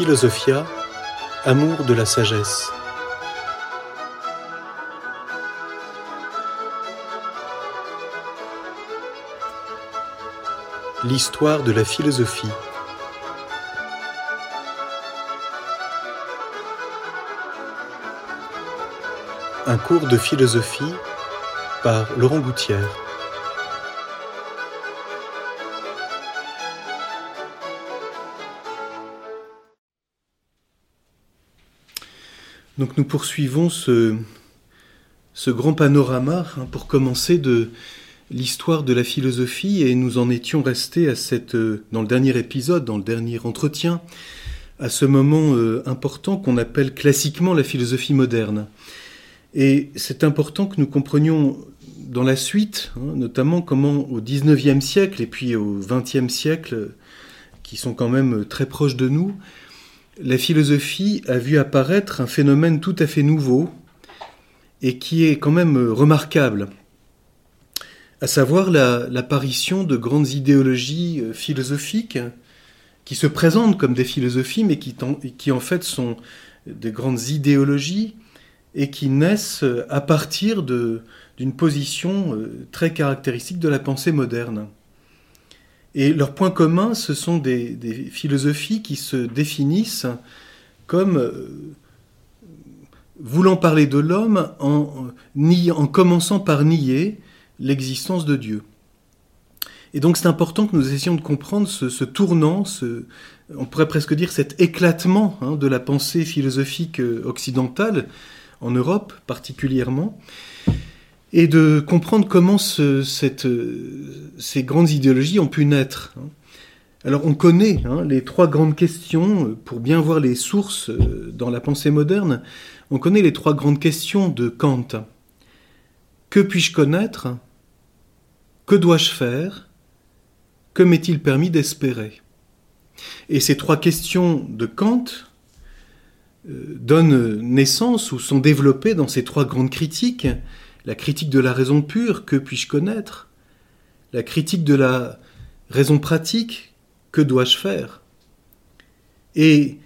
Philosophia, amour de la sagesse. L'histoire de la philosophie. Un cours de philosophie par Laurent Gouttière. Donc nous poursuivons ce, ce grand panorama hein, pour commencer de l'histoire de la philosophie et nous en étions restés à cette, euh, dans le dernier épisode, dans le dernier entretien, à ce moment euh, important qu'on appelle classiquement la philosophie moderne. Et c'est important que nous comprenions dans la suite, hein, notamment comment au XIXe siècle et puis au XXe siècle, qui sont quand même très proches de nous, la philosophie a vu apparaître un phénomène tout à fait nouveau et qui est quand même remarquable, à savoir l'apparition de grandes idéologies euh, philosophiques qui se présentent comme des philosophies mais qui, qui en fait sont de grandes idéologies et qui naissent à partir d'une position euh, très caractéristique de la pensée moderne. Et leur point commun, ce sont des, philosophies qui se définissent comme euh, voulant parler de l'homme en, en, commençant par nier l'existence de Dieu. Et donc c'est important que nous essayons de comprendre ce, tournant, on pourrait presque dire cet éclatement hein, de la pensée philosophique euh, occidentale, en Europe particulièrement, et de comprendre comment cette, ces grandes idéologies ont pu naître. Alors on connaît hein, les trois grandes questions, pour bien voir les sources euh, dans la pensée moderne, on connaît les trois grandes questions de Kant. Que puis-je connaître? Que dois-je faire? Que m'est-il permis d'espérer? Et ces trois questions de Kant euh, donnent naissance ou sont développées dans ces trois grandes critiques la critique de la raison pure, que puis-je connaître La critique de la raison pratique, que dois-je faire Et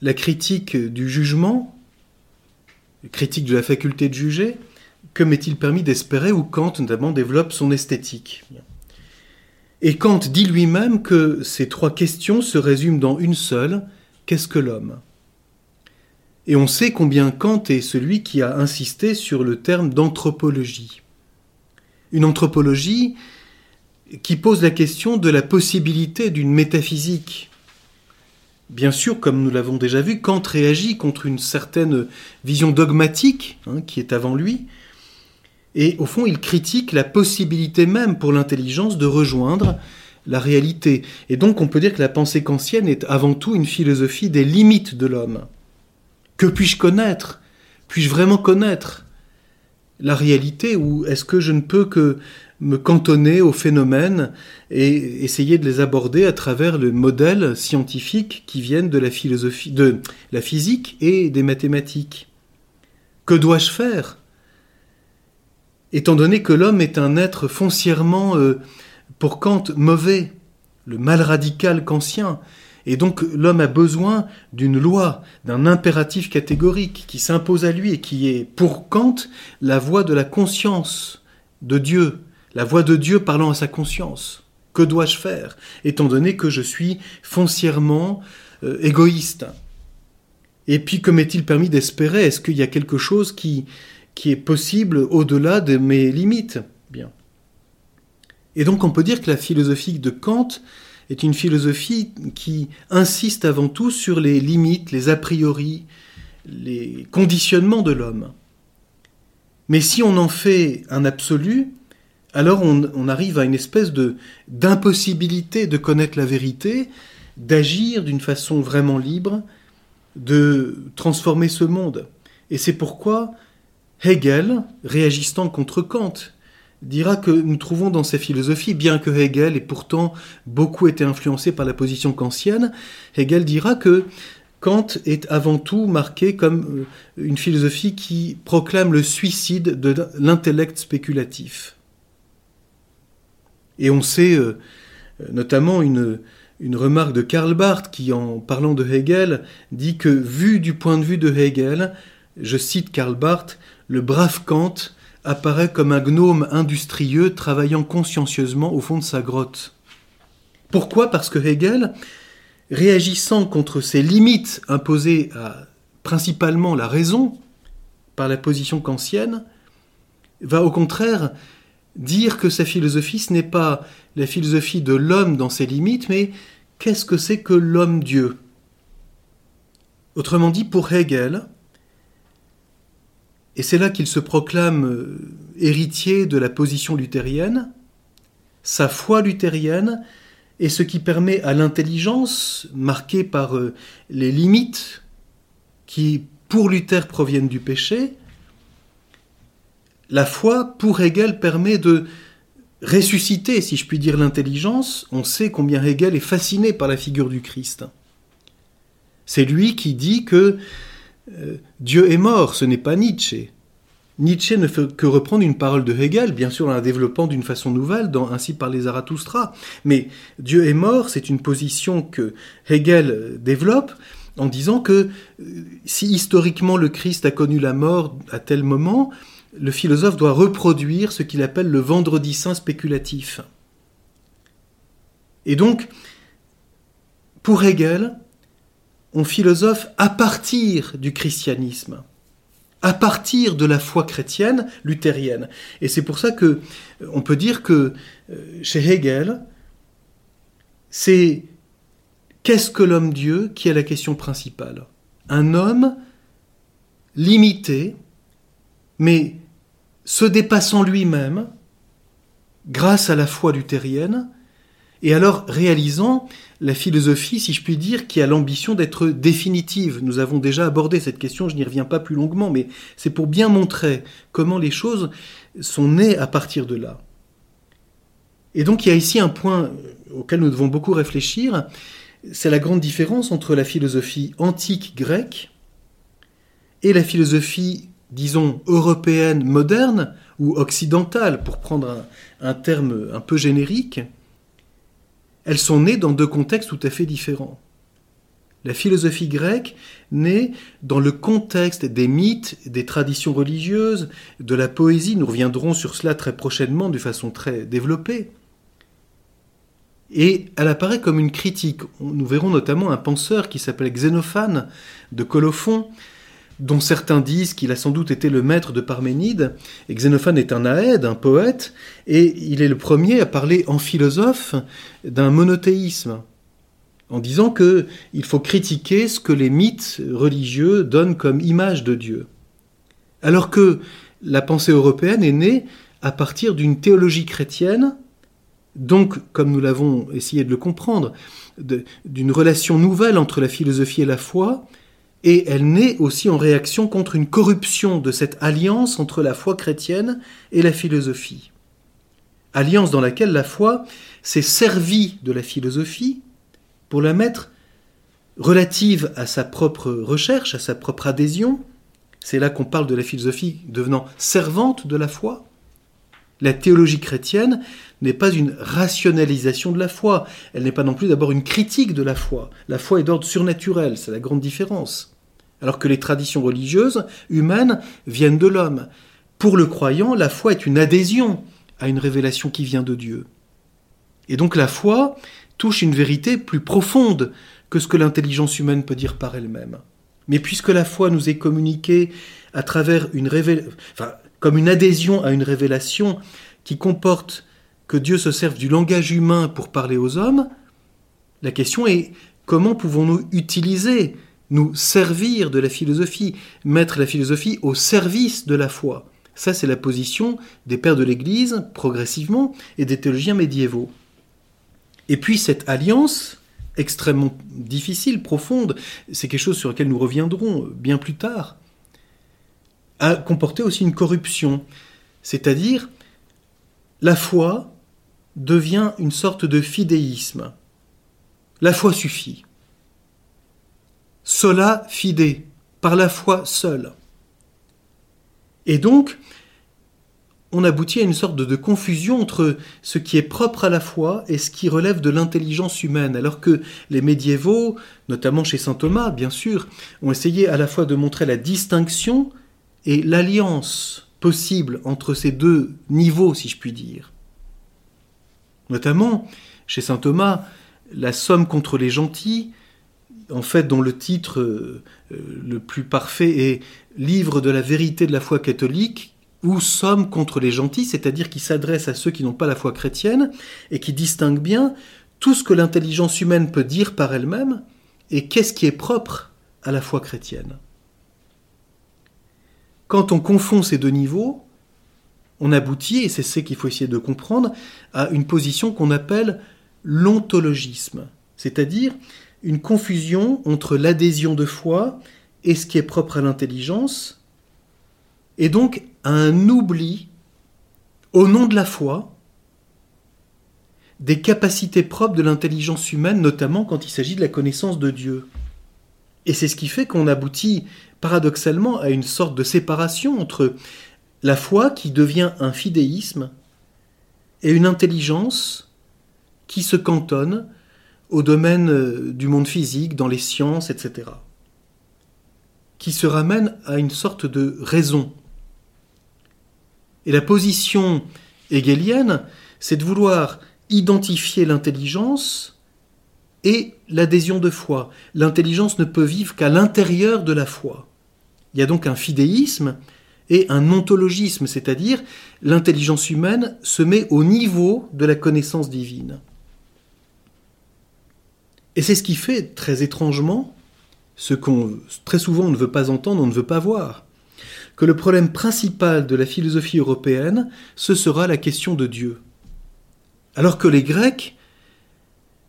la critique du jugement, critique de la faculté de juger, que m'est-il permis d'espérer où Kant notamment développe son esthétique. Et Kant dit lui-même que ces trois questions se résument dans une seule, qu'est-ce que l'homme? Et on sait combien Kant est celui qui a insisté sur le terme d'anthropologie. Une anthropologie qui pose la question de la possibilité d'une métaphysique. Bien sûr, comme nous l'avons déjà vu, Kant réagit contre une certaine vision dogmatique hein, qui est avant lui, et au fond, il critique la possibilité même pour l'intelligence de rejoindre la réalité. Et donc, on peut dire que la pensée kantienne est avant tout une philosophie des limites de l'homme. Que puis-je connaître? Puis-je vraiment connaître la réalité ou est-ce que je ne peux que me cantonner aux phénomènes et essayer de les aborder à travers le modèle scientifique qui viennent de la philosophie, de la physique et des mathématiques? Que dois-je faire? Étant donné que l'homme est un être foncièrement, euh, pour Kant, mauvais, le mal radical kantien, et donc l'homme a besoin d'une loi, d'un impératif catégorique qui s'impose à lui et qui est pour Kant la voix de la conscience de Dieu, la voix de Dieu parlant à sa conscience. Que dois-je faire, étant donné que je suis foncièrement euh, égoïste? Et puis, que m'est-il permis d'espérer? Est-ce qu'il y a quelque chose qui, qui est possible au-delà de mes limites? Bien. Et donc, on peut dire que la philosophie de Kant est une philosophie qui insiste avant tout sur les limites, les a priori, les conditionnements de l'homme. Mais si on en fait un absolu, alors on, arrive à une espèce de d'impossibilité de connaître la vérité, d'agir d'une façon vraiment libre, de transformer ce monde. Et c'est pourquoi Hegel, réagissant contre Kant, dira que nous trouvons dans sa philosophie, bien que Hegel ait pourtant beaucoup été influencé par la position kantienne, Hegel dira que Kant est avant tout marqué comme euh, une philosophie qui proclame le suicide de l'intellect spéculatif. Et on sait euh, notamment une remarque de Karl Barth qui, en parlant de Hegel, dit que, vu du point de vue de Hegel, je cite Karl Barth, le brave Kant apparaît comme un gnome industrieux travaillant consciencieusement au fond de sa grotte. Pourquoi? Parce que Hegel, réagissant contre ces limites imposées à principalement la raison par la position kantienne, va au contraire dire que sa philosophie, ce n'est pas la philosophie de l'homme dans ses limites, mais qu'est-ce que c'est que l'homme-dieu? Autrement dit, pour Hegel, et c'est là qu'il se proclame euh, héritier de la position luthérienne, sa foi luthérienne est ce qui permet à l'intelligence, marquée par euh, les limites qui, pour Luther, proviennent du péché, la foi, pour Hegel, permet de ressusciter, si je puis dire, l'intelligence. On sait combien Hegel est fasciné par la figure du Christ. C'est lui qui dit que euh, Dieu est mort, ce n'est pas Nietzsche. Nietzsche ne fait que reprendre une parole de Hegel, bien sûr en la développant d'une façon nouvelle, Ainsi les Zarathustra. Mais Dieu est mort, c'est une position que Hegel développe en disant que euh, si historiquement le Christ a connu la mort à tel moment, le philosophe doit reproduire ce qu'il appelle le vendredi saint spéculatif. Et donc, pour Hegel, on philosophe à partir du christianisme, à partir de la foi chrétienne luthérienne. Et c'est pour ça que on peut dire que euh, chez Hegel, c'est qu'est-ce que l'homme-dieu qui est la question principale? Un homme limité, mais se dépassant lui-même grâce à la foi luthérienne, et alors réalisant la philosophie, si je puis dire, qui a l'ambition d'être définitive. Nous avons déjà abordé cette question, je n'y reviens pas plus longuement, mais c'est pour bien montrer comment les choses sont nées à partir de là. Et donc il y a ici un point auquel nous devons beaucoup réfléchir, c'est la grande différence entre la philosophie antique grecque et la philosophie disons, européenne moderne ou occidentale, pour prendre un, terme un peu générique, elles sont nées dans deux contextes tout à fait différents. La philosophie grecque naît dans le contexte des mythes, des traditions religieuses, de la poésie, nous reviendrons sur cela très prochainement de façon très développée. Et elle apparaît comme une critique. Nous verrons notamment un penseur qui s'appelle Xénophane de Colophon, dont certains disent qu'il a sans doute été le maître de Parménide, et Xénophane est un aède, un poète, et il est le premier à parler en philosophe d'un monothéisme, en disant que il faut critiquer ce que les mythes religieux donnent comme image de Dieu. Alors que la pensée européenne est née à partir d'une théologie chrétienne, donc, comme nous l'avons essayé de le comprendre, d'une relation nouvelle entre la philosophie et la foi, et elle naît aussi en réaction contre une corruption de cette alliance entre la foi chrétienne et la philosophie. Alliance dans laquelle la foi s'est servie de la philosophie pour la mettre relative à sa propre recherche, à sa propre adhésion. C'est là qu'on parle de la philosophie devenant servante de la foi. La théologie chrétienne n'est pas une rationalisation de la foi, elle n'est pas non plus d'abord une critique de la foi. La foi est d'ordre surnaturel, c'est la grande différence. Alors que les traditions religieuses humaines viennent de l'homme. Pour le croyant, la foi est une adhésion à une révélation qui vient de Dieu. Et donc la foi touche une vérité plus profonde que ce que l'intelligence humaine peut dire par elle-même. Mais puisque la foi nous est communiquée à travers une révélation, comme une adhésion à une révélation qui comporte que Dieu se serve du langage humain pour parler aux hommes, la question est comment pouvons-nous utiliser, nous servir de la philosophie, mettre la philosophie au service de la foi? Ça, c'est la position des pères de l'Église, progressivement, et des théologiens médiévaux. Et puis cette alliance, extrêmement difficile, profonde, c'est quelque chose sur lequel nous reviendrons bien plus tard, a comporté aussi une corruption. C'est-à-dire, la foi devient une sorte de fidéisme. La foi suffit. Sola fide, par la foi seule. Et donc, on aboutit à une sorte de, confusion entre ce qui est propre à la foi et ce qui relève de l'intelligence humaine, alors que les médiévaux, notamment chez saint Thomas, bien sûr, ont essayé à la fois de montrer la distinction et l'alliance possible entre ces deux niveaux, si je puis dire. Notamment, chez saint Thomas, la somme contre les gentils, en fait, dont le titre euh, le plus parfait est Livre de la vérité de la foi catholique, ou somme contre les gentils, c'est-à-dire qui s'adresse à ceux qui n'ont pas la foi chrétienne et qui distingue bien tout ce que l'intelligence humaine peut dire par elle-même et qu'est-ce qui est propre à la foi chrétienne. Quand on confond ces deux niveaux, on aboutit, et c'est ce qu'il faut essayer de comprendre, à une position qu'on appelle l'ontologisme, c'est-à-dire une confusion entre l'adhésion de foi et ce qui est propre à l'intelligence, et donc un oubli, au nom de la foi, des capacités propres de l'intelligence humaine, notamment quand il s'agit de la connaissance de Dieu. Et c'est ce qui fait qu'on aboutit paradoxalement à une sorte de séparation entre la foi qui devient un fidéisme et une intelligence qui se cantonne au domaine euh, du monde physique, dans les sciences, etc. Qui se ramène à une sorte de raison et la position hegelienne, c'est de vouloir identifier l'intelligence et l'adhésion de foi. L'intelligence ne peut vivre qu'à l'intérieur de la foi. Il y a donc un fidéisme et un ontologisme, c'est-à-dire l'intelligence humaine se met au niveau de la connaissance divine. Et c'est ce qui fait, très étrangement, ce qu'on très souvent ne veut pas entendre, on ne veut pas voir que le problème principal de la philosophie européenne, ce sera la question de Dieu. Alors que les Grecs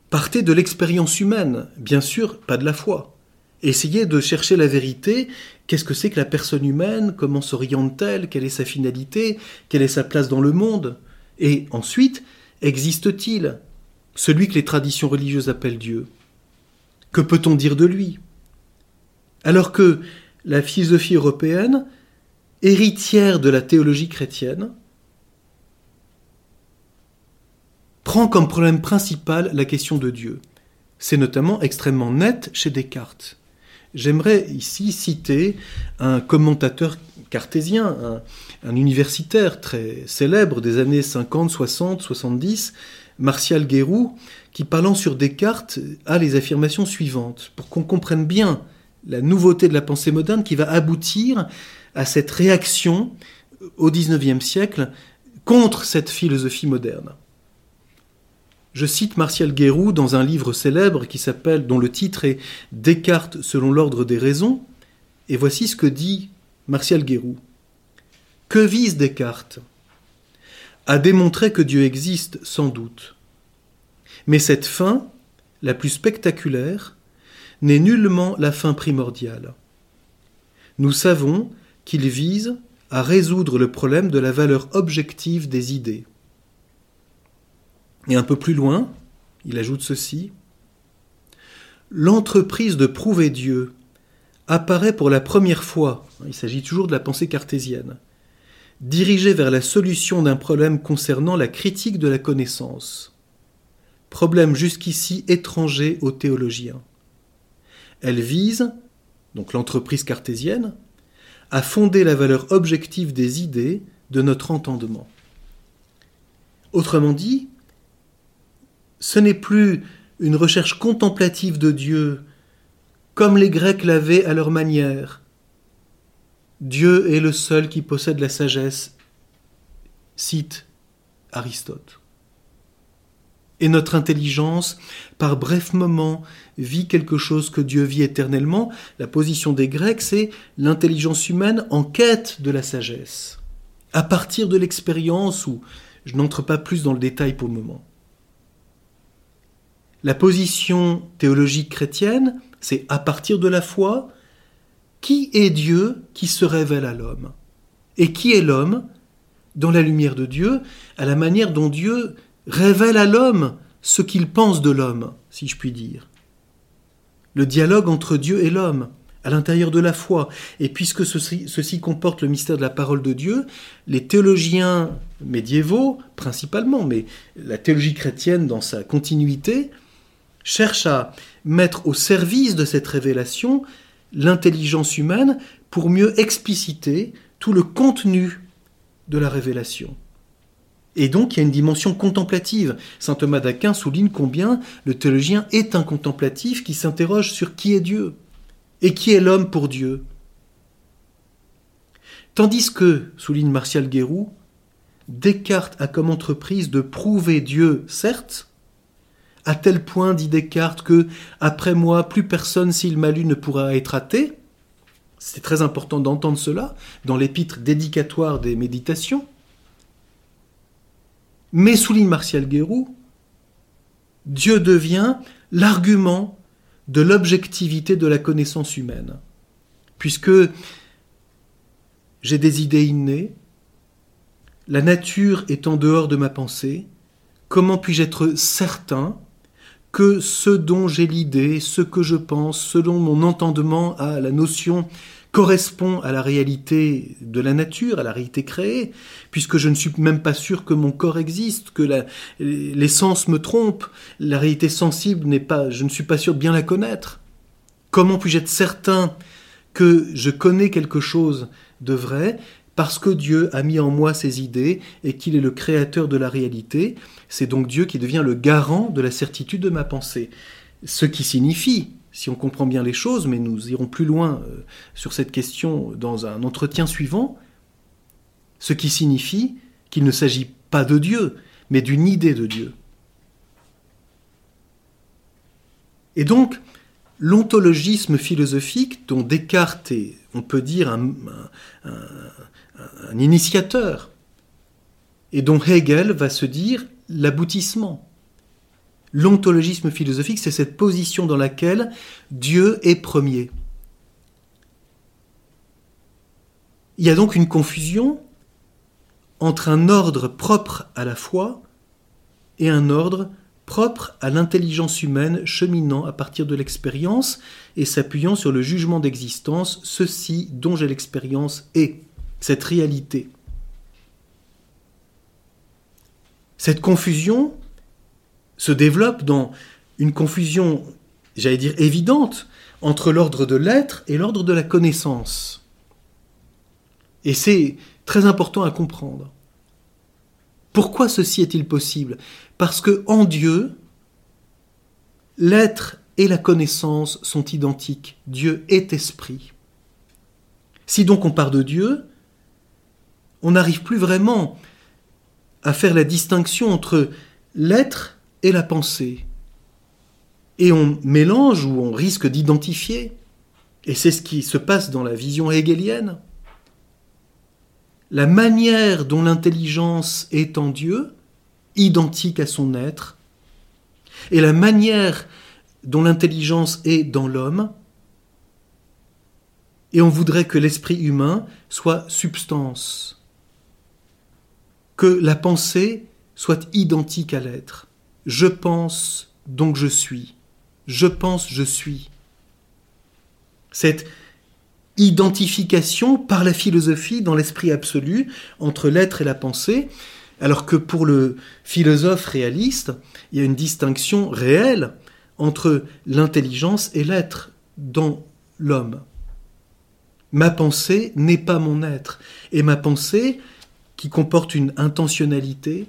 partaient de l'expérience humaine, bien sûr, pas de la foi. Essayaient de chercher la vérité, qu'est-ce que c'est que la personne humaine, comment s'oriente-t-elle, quelle est sa finalité, quelle est sa place dans le monde, et ensuite, existe-t-il celui que les traditions religieuses appellent Dieu? Que peut-on dire de lui? Alors que la philosophie européenne héritière de la théologie chrétienne, prend comme problème principal la question de Dieu. C'est notamment extrêmement net chez Descartes. J'aimerais ici citer un commentateur cartésien, un, universitaire très célèbre des années 50, 60, 70, Martial Guérou, qui parlant sur Descartes a les affirmations suivantes, pour qu'on comprenne bien la nouveauté de la pensée moderne qui va aboutir à cette réaction au XIXe siècle contre cette philosophie moderne. Je cite Martial Guérou dans un livre célèbre qui s'appelle, dont le titre est Descartes selon l'ordre des raisons, et voici ce que dit Martial Guérou. Que vise Descartes? À démontrer que Dieu existe, sans doute. Mais cette fin, la plus spectaculaire, n'est nullement la fin primordiale. Nous savons qu'il vise à résoudre le problème de la valeur objective des idées. Et un peu plus loin, il ajoute ceci. L'entreprise de prouver Dieu apparaît pour la première fois, il s'agit toujours de la pensée cartésienne, dirigée vers la solution d'un problème concernant la critique de la connaissance, problème jusqu'ici étranger aux théologiens. Elle vise, donc l'entreprise cartésienne, à fonder la valeur objective des idées de notre entendement. Autrement dit, ce n'est plus une recherche contemplative de Dieu comme les Grecs l'avaient à leur manière. Dieu est le seul qui possède la sagesse, cite Aristote et notre intelligence, par bref moment, vit quelque chose que Dieu vit éternellement. La position des Grecs, c'est l'intelligence humaine en quête de la sagesse, à partir de l'expérience où je n'entre pas plus dans le détail pour le moment. La position théologique chrétienne, c'est à partir de la foi, qui est Dieu qui se révèle à l'homme Et qui est l'homme dans la lumière de Dieu, à la manière dont Dieu révèle à l'homme ce qu'il pense de l'homme, si je puis dire. Le dialogue entre Dieu et l'homme, à l'intérieur de la foi. Et puisque ceci, comporte le mystère de la parole de Dieu, les théologiens médiévaux, principalement, mais la théologie chrétienne dans sa continuité, cherchent à mettre au service de cette révélation l'intelligence humaine pour mieux expliciter tout le contenu de la révélation. Et donc il y a une dimension contemplative. Saint Thomas d'Aquin souligne combien le théologien est un contemplatif qui s'interroge sur qui est Dieu. Et qui est l'homme pour Dieu Tandis que, souligne Martial Guérou, Descartes a comme entreprise de prouver Dieu, certes, à tel point, dit Descartes, que, après moi, plus personne, s'il m'a lu, ne pourra être athée. C'est très important d'entendre cela dans l'épître dédicatoire des méditations. Mais, souligne Martial Guérou, Dieu devient l'argument de l'objectivité de la connaissance humaine. Puisque j'ai des idées innées, la nature est en dehors de ma pensée, comment puis-je être certain que ce dont j'ai l'idée, ce que je pense, selon mon entendement à la notion correspond à la réalité de la nature, à la réalité créée, puisque je ne suis même pas sûr que mon corps existe, que l'essence me trompe, la réalité sensible n'est pas, je ne suis pas sûr de bien la connaître. Comment puis-je être certain que je connais quelque chose de vrai? Parce que Dieu a mis en moi ses idées et qu'il est le créateur de la réalité. C'est donc Dieu qui devient le garant de la certitude de ma pensée. Ce qui signifie si on comprend bien les choses, mais nous irons plus loin euh, sur cette question dans un entretien suivant, ce qui signifie qu'il ne s'agit pas de Dieu, mais d'une idée de Dieu. Et donc, l'ontologisme philosophique dont Descartes est, on peut dire, un, initiateur, et dont Hegel va se dire l'aboutissement. L'ontologisme philosophique, c'est cette position dans laquelle Dieu est premier. Il y a donc une confusion entre un ordre propre à la foi et un ordre propre à l'intelligence humaine cheminant à partir de l'expérience et s'appuyant sur le jugement d'existence, ceci dont j'ai l'expérience est, cette réalité. Cette confusion se développe dans une confusion, j'allais dire, évidente entre l'ordre de l'être et l'ordre de la connaissance. Et c'est très important à comprendre. Pourquoi ceci est-il possible? Parce que en Dieu, l'être et la connaissance sont identiques. Dieu est esprit. Si donc on part de Dieu, on n'arrive plus vraiment à faire la distinction entre l'être et la pensée. Et on mélange ou on risque d'identifier, et c'est ce qui se passe dans la vision hegelienne, la manière dont l'intelligence est en Dieu, identique à son être, et la manière dont l'intelligence est dans l'homme, et on voudrait que l'esprit humain soit substance, que la pensée soit identique à l'être. Je pense, donc je suis. Je pense, je suis. Cette identification par la philosophie dans l'esprit absolu entre l'être et la pensée, alors que pour le philosophe réaliste, il y a une distinction réelle entre l'intelligence et l'être dans l'homme. Ma pensée n'est pas mon être, et ma pensée, qui comporte une intentionnalité,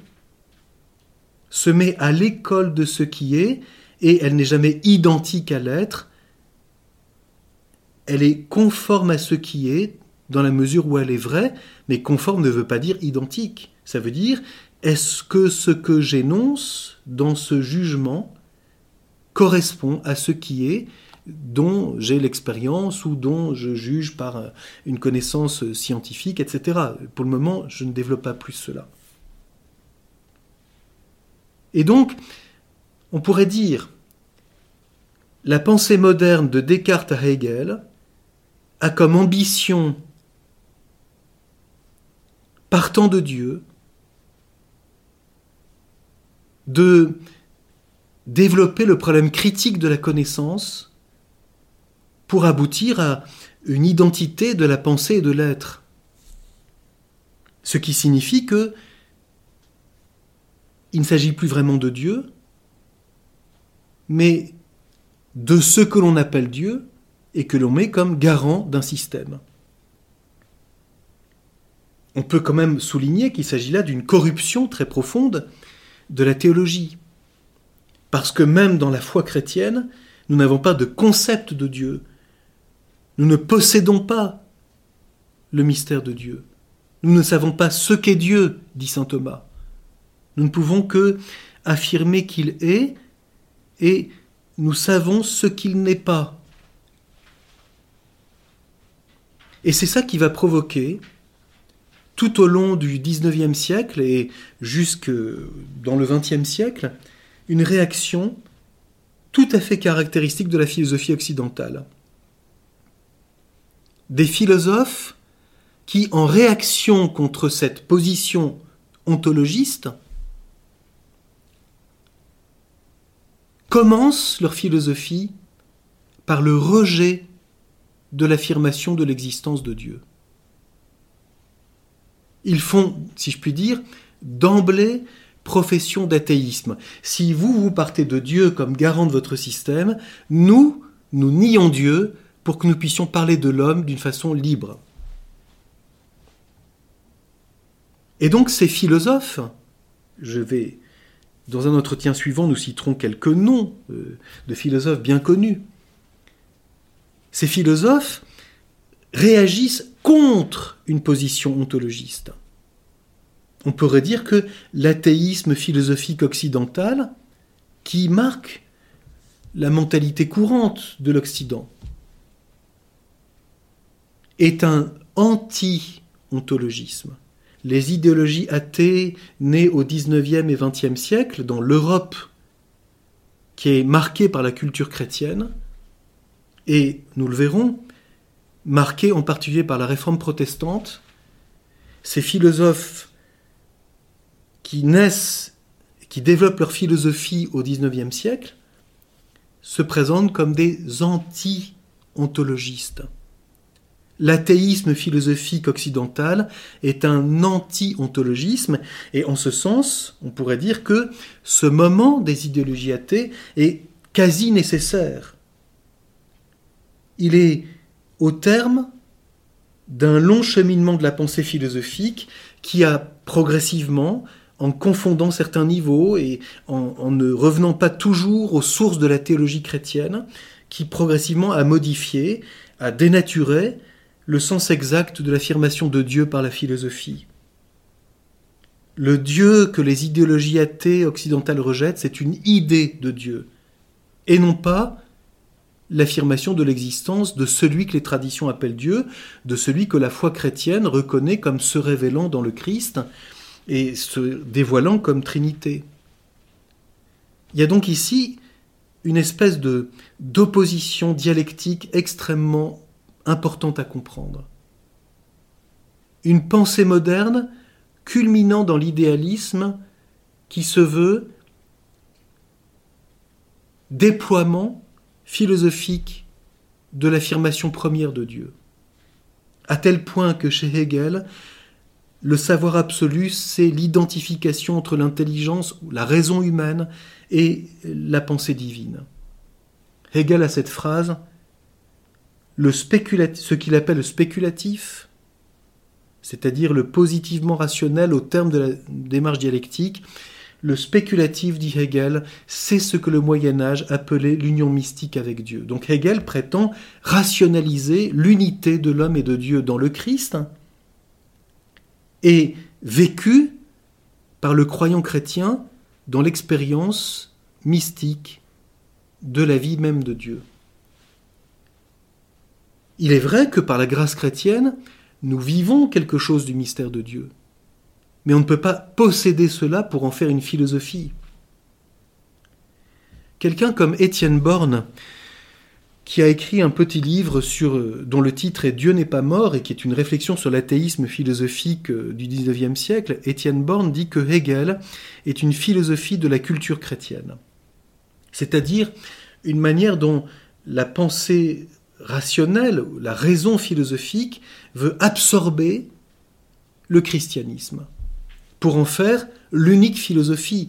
se met à l'école de ce qui est, et elle n'est jamais identique à l'être, elle est conforme à ce qui est, dans la mesure où elle est vraie, mais conforme ne veut pas dire identique. Ça veut dire, est-ce que ce que j'énonce dans ce jugement correspond à ce qui est, dont j'ai l'expérience ou dont je juge par une connaissance scientifique, etc. Pour le moment, je ne développe pas plus cela. Et donc, on pourrait dire, la pensée moderne de Descartes à Hegel a comme ambition, partant de Dieu, de développer le problème critique de la connaissance pour aboutir à une identité de la pensée et de l'être. Ce qui signifie que il ne s'agit plus vraiment de Dieu, mais de ce que l'on appelle Dieu et que l'on met comme garant d'un système. On peut quand même souligner qu'il s'agit là d'une corruption très profonde de la théologie. Parce que même dans la foi chrétienne, nous n'avons pas de concept de Dieu. Nous ne possédons pas le mystère de Dieu. Nous ne savons pas ce qu'est Dieu, dit saint Thomas. Nous ne pouvons que affirmer qu'il est et nous savons ce qu'il n'est pas. Et c'est ça qui va provoquer, tout au long du XIXe siècle et jusque dans le XXe siècle, une réaction tout à fait caractéristique de la philosophie occidentale. Des philosophes qui, en réaction contre cette position ontologiste, commencent leur philosophie par le rejet de l'affirmation de l'existence de Dieu. Ils font, si je puis dire, d'emblée profession d'athéisme. Si vous, vous partez de Dieu comme garant de votre système, nous, nous nions Dieu pour que nous puissions parler de l'homme d'une façon libre. Et donc ces philosophes, je vais, dans un entretien suivant, nous citerons quelques noms euh, de philosophes bien connus. Ces philosophes réagissent contre une position ontologiste. On pourrait dire que l'athéisme philosophique occidental, qui marque la mentalité courante de l'Occident, est un anti-ontologisme. Les idéologies athées nées au XIXe et XXe siècle dans l'Europe qui est marquée par la culture chrétienne, et nous le verrons, marquée en particulier par la réforme protestante, ces philosophes qui naissent, qui développent leur philosophie au XIXe siècle, se présentent comme des anti-ontologistes. L'athéisme philosophique occidental est un anti-ontologisme, et en ce sens, on pourrait dire que ce moment des idéologies athées est quasi nécessaire. Il est au terme d'un long cheminement de la pensée philosophique qui a progressivement en confondant certains niveaux et en, ne revenant pas toujours aux sources de la théologie chrétienne, qui progressivement a modifié, a dénaturé le sens exact de l'affirmation de Dieu par la philosophie. Le Dieu que les idéologies athées occidentales rejettent, c'est une idée de Dieu, et non pas l'affirmation de l'existence de celui que les traditions appellent Dieu, de celui que la foi chrétienne reconnaît comme se révélant dans le Christ, et se dévoilant comme Trinité. Il y a donc ici une espèce d'opposition dialectique extrêmement importante à comprendre. Une pensée moderne culminant dans l'idéalisme qui se veut déploiement philosophique de l'affirmation première de Dieu. À tel point que chez Hegel, le savoir absolu, c'est l'identification entre l'intelligence, la raison humaine et la pensée divine. Hegel a cette phrase le ce qu'il appelle le spéculatif, c'est-à-dire le positivement rationnel au terme de la démarche dialectique, le spéculatif, dit Hegel, c'est ce que le Moyen Âge appelait l'union mystique avec Dieu. Donc Hegel prétend rationaliser l'unité de l'homme et de Dieu dans le Christ, est vécu par le croyant chrétien dans l'expérience mystique de la vie même de Dieu. Il est vrai que par la grâce chrétienne, nous vivons quelque chose du mystère de Dieu, mais on ne peut pas posséder cela pour en faire une philosophie. Quelqu'un comme Étienne Borne qui a écrit un petit livre dont le titre est Dieu n'est pas mort et qui est une réflexion sur l'athéisme philosophique euh, du XIXe siècle, Étienne Borne dit que Hegel est une philosophie de la culture chrétienne. C'est-à-dire une manière dont la pensée rationnelle, la raison philosophique veut absorber le christianisme pour en faire l'unique philosophie.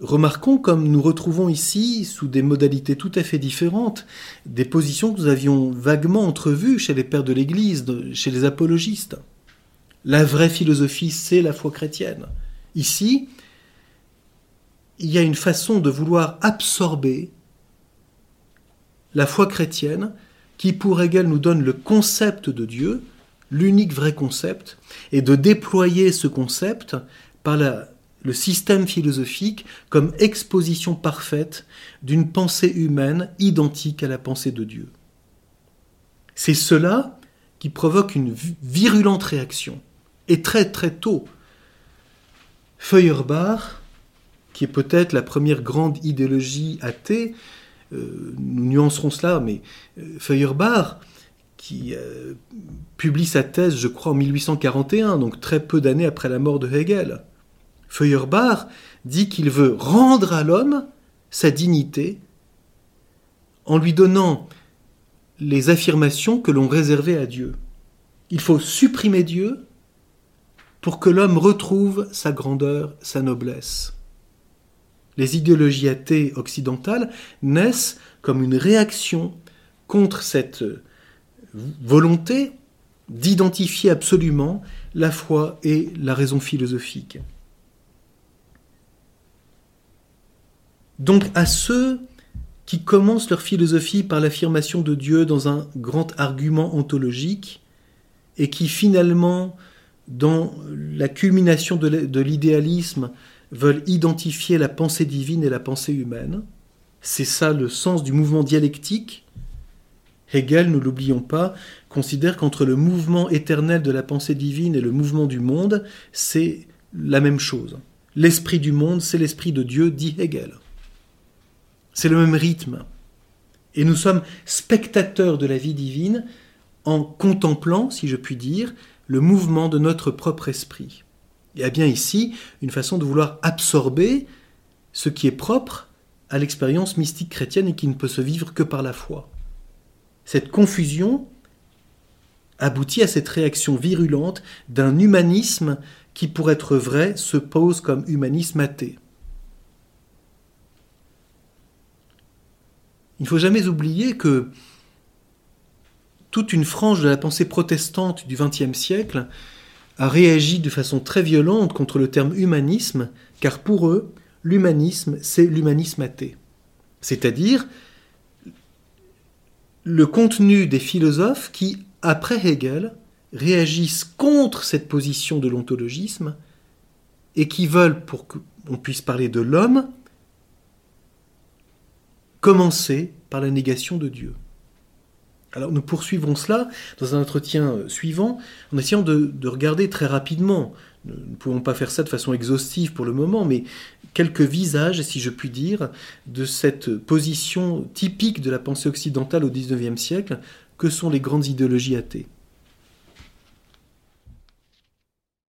Remarquons comme nous retrouvons ici, sous des modalités tout à fait différentes, des positions que nous avions vaguement entrevues chez les pères de l'Église, chez les apologistes. La vraie philosophie, c'est la foi chrétienne. Ici, il y a une façon de vouloir absorber la foi chrétienne qui pour Hegel nous donne le concept de Dieu, l'unique vrai concept, et de déployer ce concept par le système philosophique comme exposition parfaite d'une pensée humaine identique à la pensée de Dieu. C'est cela qui provoque une virulente réaction. Et très très tôt, Feuerbach, qui est peut-être la première grande idéologie athée, euh, nous nuancerons cela, mais euh, Feuerbach, qui euh, publie sa thèse, je crois, en 1841, donc très peu d'années après la mort de Hegel, Feuerbach dit qu'il veut rendre à l'homme sa dignité en lui donnant les affirmations que l'on réservait à Dieu. Il faut supprimer Dieu pour que l'homme retrouve sa grandeur, sa noblesse. Les idéologies athées occidentales naissent comme une réaction contre cette volonté d'identifier absolument la foi et la raison philosophique. Donc à ceux qui commencent leur philosophie par l'affirmation de Dieu dans un grand argument ontologique et qui finalement dans la culmination de l'idéalisme, veulent identifier la pensée divine et la pensée humaine. C'est ça le sens du mouvement dialectique. Hegel, ne l'oublions pas, considère qu'entre le mouvement éternel de la pensée divine et le mouvement du monde, c'est la même chose. L'esprit du monde, c'est l'esprit de Dieu, dit Hegel. C'est le même rythme. Et nous sommes spectateurs de la vie divine en contemplant, si je puis dire, le mouvement de notre propre esprit. Il y a bien ici une façon de vouloir absorber ce qui est propre à l'expérience mystique chrétienne et qui ne peut se vivre que par la foi. Cette confusion aboutit à cette réaction virulente d'un humanisme qui, pour être vrai, se pose comme humanisme athée. Il ne faut jamais oublier que toute une frange de la pensée protestante du XXe siècle a réagi de façon très violente contre le terme humanisme, car pour eux, l'humanisme, c'est l'humanisme athée. C'est-à-dire le contenu des philosophes qui, après Hegel, réagissent contre cette position de l'ontologisme et qui veulent, pour qu'on puisse parler de l'homme, commencer par la négation de Dieu. Alors nous poursuivrons cela dans un entretien suivant en essayant de, regarder très rapidement, nous ne pouvons pas faire ça de façon exhaustive pour le moment, mais quelques visages, si je puis dire, de cette position typique de la pensée occidentale au XIXe siècle que sont les grandes idéologies athées.